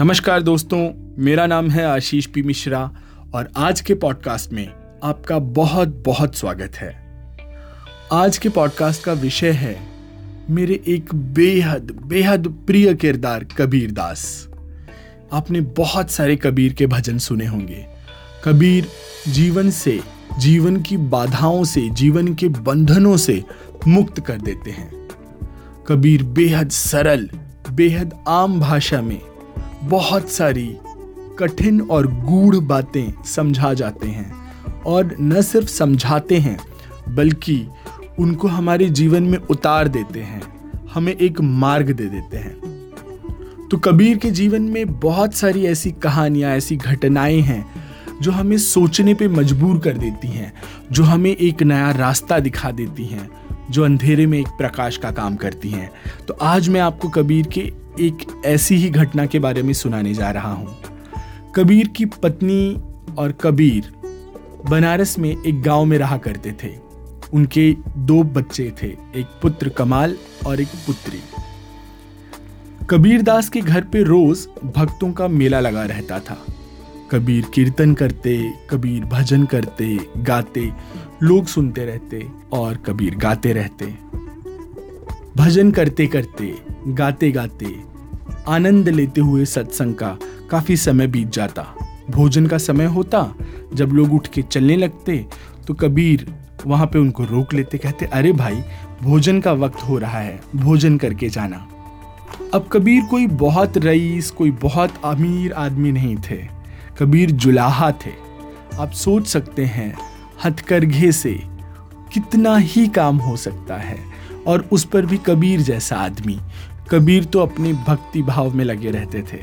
नमस्कार दोस्तों, मेरा नाम है आशीष पी मिश्रा और आज के पॉडकास्ट में आपका बहुत बहुत स्वागत है। आज के पॉडकास्ट का विषय है, मेरे एक बेहद बेहद प्रिय किरदार कबीर दास। आपने बहुत सारे कबीर के भजन सुने होंगे। कबीर जीवन से, जीवन की बाधाओं से, जीवन के बंधनों से मुक्त कर देते हैं। कबीर बेहद सरल, बेहद आम भाषा में बहुत सारी कठिन और गूढ़ बातें समझा जाते हैं और न सिर्फ़ समझाते हैं, बल्कि उनको हमारे जीवन में उतार देते हैं, हमें एक मार्ग दे देते हैं। तो कबीर के जीवन में बहुत सारी ऐसी कहानियाँ, ऐसी घटनाएँ हैं, जो हमें सोचने पे मजबूर कर देती हैं, जो हमें एक नया रास्ता दिखा देती हैं। जो अंधेरे में एक प्रकाश का काम करती हैं। तो आज मैं आपको कबीर के एक ऐसी ही घटना के बारे में सुनाने जा रहा हूँ। कबीर की पत्नी और कबीर बनारस में एक गाँव में रहा करते थे। उनके दो बच्चे थे, एक पुत्र कमाल और एक पुत्री। कबीर दास के घर पे रोज भक्तों का मेला लगा रहता था। कबीर कीर्तन करते, कबीर भजन करते, गाते, लोग सुनते रहते और कबीर गाते रहते। भजन करते करते, गाते गाते, आनंद लेते हुए सत्संग का काफ़ी समय बीत जाता। भोजन का समय होता, जब लोग उठ के चलने लगते तो कबीर वहाँ पे उनको रोक लेते, कहते, अरे भाई, भोजन का वक्त हो रहा है, भोजन करके जाना। अब कबीर कोई बहुत रईस, कोई बहुत अमीर आदमी नहीं थे। कबीर जुलाहा थे। आप सोच सकते हैं, हथकरघे से कितना ही काम हो सकता है, और उस पर भी कबीर जैसा आदमी। कबीर तो अपने भक्ति भाव में लगे रहते थे।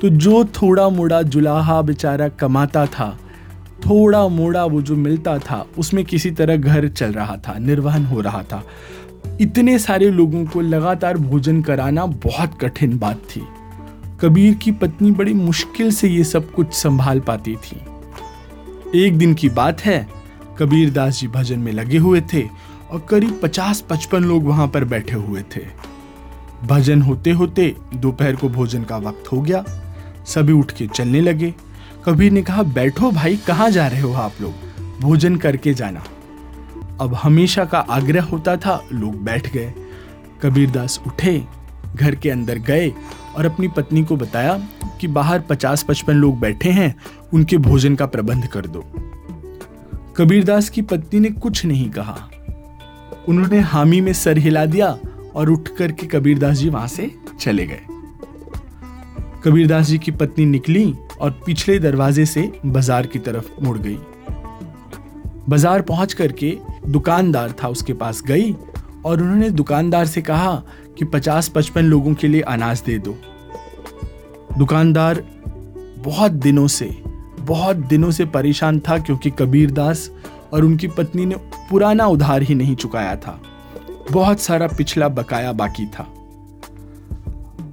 तो जो थोड़ा मोड़ा जुलाहा बेचारा कमाता था, थोड़ा मोड़ा वो जो मिलता था, उसमें किसी तरह घर चल रहा था, निर्वहन हो रहा था। इतने सारे लोगों को लगातार भोजन कराना बहुत कठिन बात थी। कबीर की पत्नी बड़ी मुश्किल से ये सब कुछ संभाल पाती थी। एक दिन की बात है, कबीर दास जी भजन में लगे हुए थे और करीब पचास पचपन लोग वहाँ पर बैठे हुए थे। भजन होते होते दोपहर को भोजन का वक्त हो गया। सभी उठ के चलने लगे। कबीर ने कहा, बैठो भाई, कहाँ जा रहे हो आप लोग? भोजन करके जाना। अब हमेशा का आग्रह होता था, लोग बैठ गए। कबीर दास उठे, घर के अंदर गए और अपनी पत्नी को बताया कि बाहर पचास पचपन लोग बैठे हैं, उनके भोजन का प्रबंध कर दो। कबीरदास की पत्नी ने कुछ नहीं कहा। उन्होंने हामी में सर हिला दिया और उठ करके कबीरदास जी वहाँ से चले गए। कबीरदास जी की पत्नी निकली और पिछले दरवाजे से बाज़ार की तरफ़ मुड़ गई। बाज़ार पहुँच करके दुकानदार था, उसके पास गई और उन्होंने दुकानदार से कहा कि पचास पचपन लोगों के लिए अनाज दे दो। दुकानदार बहुत दिनों से, बहुत दिनों से परेशान था क्योंकि कबीर दास और उनकी पत्नी ने पुराना उधार ही नहीं चुकाया था। बहुत सारा पिछला बकाया बाकी था।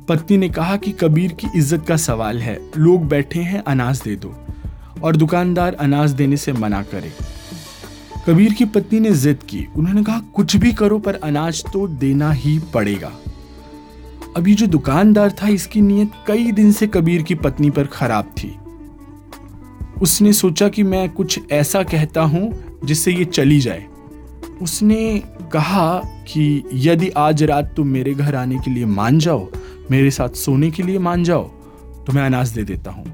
पत्नी ने कहा कि कबीर की इज़्ज़त का सवाल है, लोग बैठे हैं, अनाज दे दो। और दुकानदार अनाज देने से मना करे। कबीर की पत्नी ने जिद की। उन्होंने कहा, कुछ भी करो, पर अनाज तो देना ही पड़ेगा। अभी जो दुकानदार था, इसकी नीयत कई दिन से कबीर की पत्नी पर खराब थी। उसने सोचा कि मैं कुछ ऐसा कहता हूँ, जिससे ये चली जाए। उसने कहा कि, यदि आज रात तुम मेरे घर आने के लिए मान जाओ, मेरे साथ सोने के लिए मान जाओ तो मैं अनाज दे देता हूँ।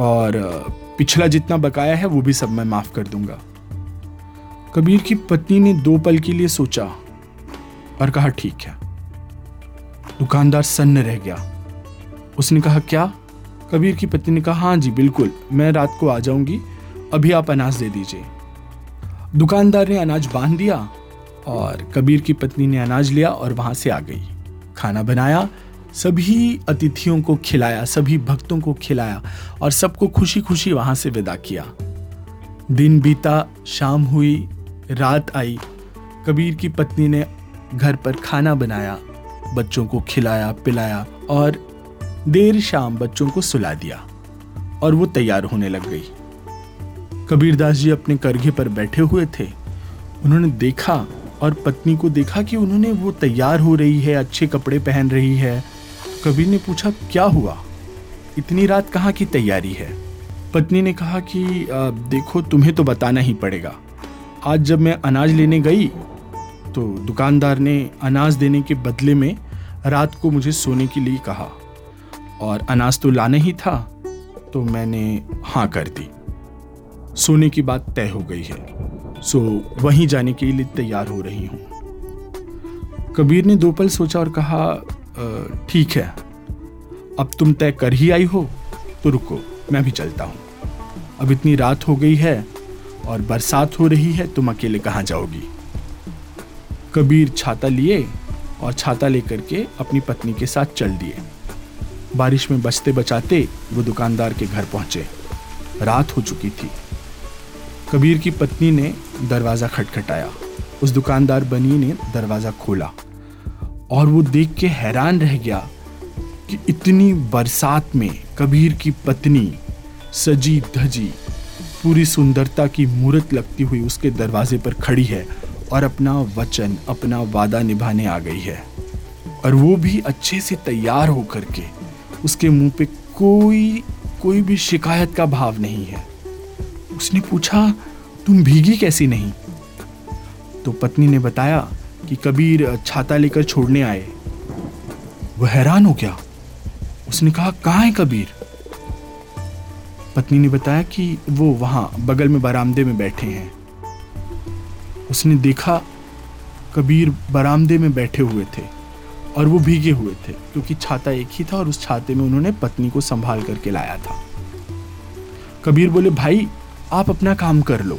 और, पिछला जितना बकाया है, वो भी सब मैं माफ़ कर दूँगा। कबीर की पत्नी ने दो पल के लिए सोचा और कहा, ठीक है। दुकानदार सन्न रह गया। उसने कहा, क्या? कबीर की पत्नी ने कहा हाँ जी, बिल्कुल। मैं रात को आ जाऊँगी। अभी आप अनाज दे दीजिए। दुकानदार ने अनाज बाँध दिया और कबीर की पत्नी ने अनाज लिया और वहाँ से आ गई। खाना बनाया, सभी अतिथियों को खिलाया, सभी भक्तों को खिलाया और सबको खुशी खुशी वहाँ से विदा किया। दिन बीता, शाम हुई रात आई। कबीर की पत्नी ने घर पर खाना बनाया, बच्चों को खिलाया, पिलाया और देर शाम बच्चों को सुला दिया और वो तैयार होने लग गई। कबीरदास जी अपने करघे पर बैठे हुए थे। उन्होंने देखा और पत्नी को देखा कि उन्होंने वो तैयार हो रही है, अच्छे कपड़े पहन रही है। कबीर ने पूछा, क्या हुआ? इतनी रात कहाँ की तैयारी है? पत्नी ने कहा कि देखो, तुम्हें तो बताना ही पड़ेगा। आज जब मैं अनाज लेने गई तो दुकानदार ने अनाज देने के बदले में रात को मुझे सोने के लिए कहा। और अनाज तो लाना ही था तो मैंने हाँ कर दी। सोने की बात तय हो गई है, सो वहीं जाने के लिए तैयार हो रही हूँ। कबीर ने दो पल सोचा और कहा ठीक है, अब तुम तय कर ही आई हो तो रुको, मैं भी चलता हूँ। अब इतनी रात हो गई है और बरसात हो रही है, तुम अकेले कहाँ जाओगी? कबीर छाता लिए और छाता लेकर के अपनी पत्नी के साथ चल दिए। बारिश में बचते बचाते वो दुकानदार के घर पहुँचे। रात हो चुकी थी। कबीर की पत्नी ने दरवाज़ा खटखटाया। उस दुकानदार बनी ने दरवाज़ा खोला और वो देख के हैरान रह गया कि इतनी बरसात में कबीर की पत्नी सजी धजी पूरी सुंदरता की मूर्त लगती हुई उसके दरवाजे पर खड़ी है और अपना वचन, अपना वादा निभाने आ गई है। और वो भी अच्छे से तैयार होकर के, उसके मुँह पे कोई कोई भी शिकायत का भाव नहीं है। उसने पूछा, तुम भीगी कैसी नहीं? तो पत्नी ने बताया कि कबीर छाता लेकर छोड़ने आए। वह हैरान हो गया? उसने कहा, कहाँ है कबीर? पत्नी ने बताया कि वो वहाँ बगल में बरामदे में बैठे हैं। उसने देखा कबीर बरामदे में बैठे हुए थे और वो भीगे हुए थे, क्योंकि छाता एक ही था और उस छाते में उन्होंने पत्नी को संभाल करके लाया था। कबीर बोले, भाई, आप अपना काम कर लो।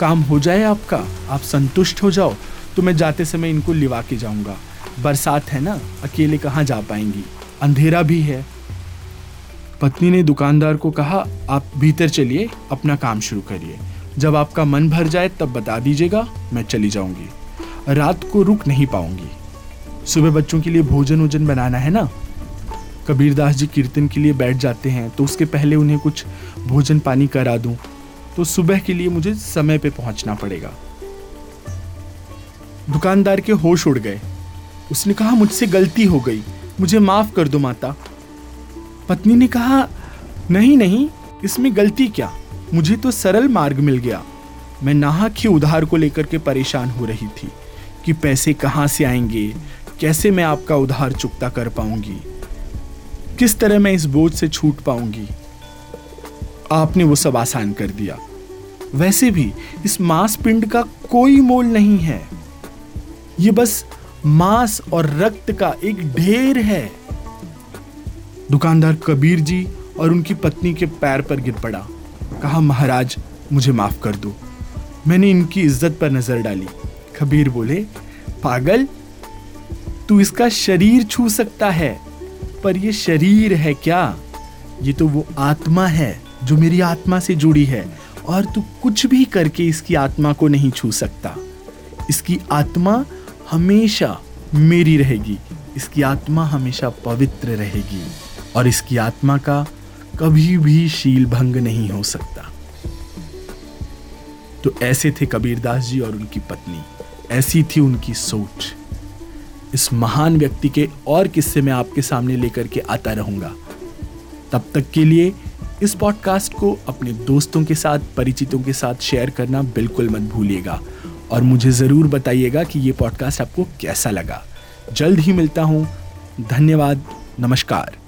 काम हो जाए आपका, आप संतुष्ट हो जाओ तो मैं जाते समय इनको लिवा के जाऊँगा। बरसात है ना, अकेले कहाँ जा पाएँगी? अंधेरा भी है पत्नी ने दुकानदार को कहा, आप भीतर चलिए, अपना काम शुरू करिए। जब आपका मन भर जाए, तब बता दीजिएगा, मैं चली जाऊँगी। रात को रुक नहीं पाऊँगी। सुबह बच्चों के लिए भोजन वोजन बनाना है ना? कबीरदास जी कीर्तन के लिए बैठ जाते हैं तो उसके पहले उन्हें कुछ भोजन पानी करा दूँ। तो सुबह के लिए मुझे समय पे पहुँचना पड़ेगा। दुकानदार के होश उड़ गए। उसने कहा, मुझसे गलती हो गई। मुझे माफ़ कर दो माता। पत्नी ने कहा, नहीं नहीं, इसमें गलती क्या? मुझे तो सरल मार्ग मिल गया। मैं नाहक ही उधार को लेकर के परेशान हो रही थी कि पैसे कहाँ से आएँगे, कैसे मैं आपका उधार चुकता कर पाऊँगी, किस तरह मैं इस बोझ से छूट पाऊँगी। आपने वो सब आसान कर दिया। वैसे भी इस मांस पिंड का कोई मोल नहीं है। ये बस मांस और रक्त का एक ढेर है। दुकानदार कबीर जी और उनकी पत्नी के पैर पर गिर पड़ा। कहा, महाराज, मुझे माफ़ कर दो। मैंने इनकी इज़्ज़त पर नज़र डाली। कबीर बोले, पागल, तू इसका शरीर छू सकता है, पर ये शरीर है क्या? ये तो वो आत्मा है जो मेरी आत्मा से जुड़ी है, और तू कुछ भी करके इसकी आत्मा को नहीं छू सकता। इसकी आत्मा हमेशा मेरी रहेगी। इसकी आत्मा हमेशा पवित्र रहेगी। और इसकी आत्मा का कभी भी शील भंग नहीं हो सकता। तो ऐसे थे कबीरदास जी और उनकी पत्नी। ऐसी थी उनकी सोच। इस महान व्यक्ति के और किस्से मैं आपके सामने लेकर के आता रहूँगा। तब तक के लिए इस पॉडकास्ट को अपने दोस्तों के साथ, परिचितों के साथ शेयर करना बिल्कुल मत भूलिएगा। और मुझे ज़रूर बताइएगा कि ये पॉडकास्ट आपको कैसा लगा। जल्द ही मिलता हूँ। धन्यवाद। नमस्कार।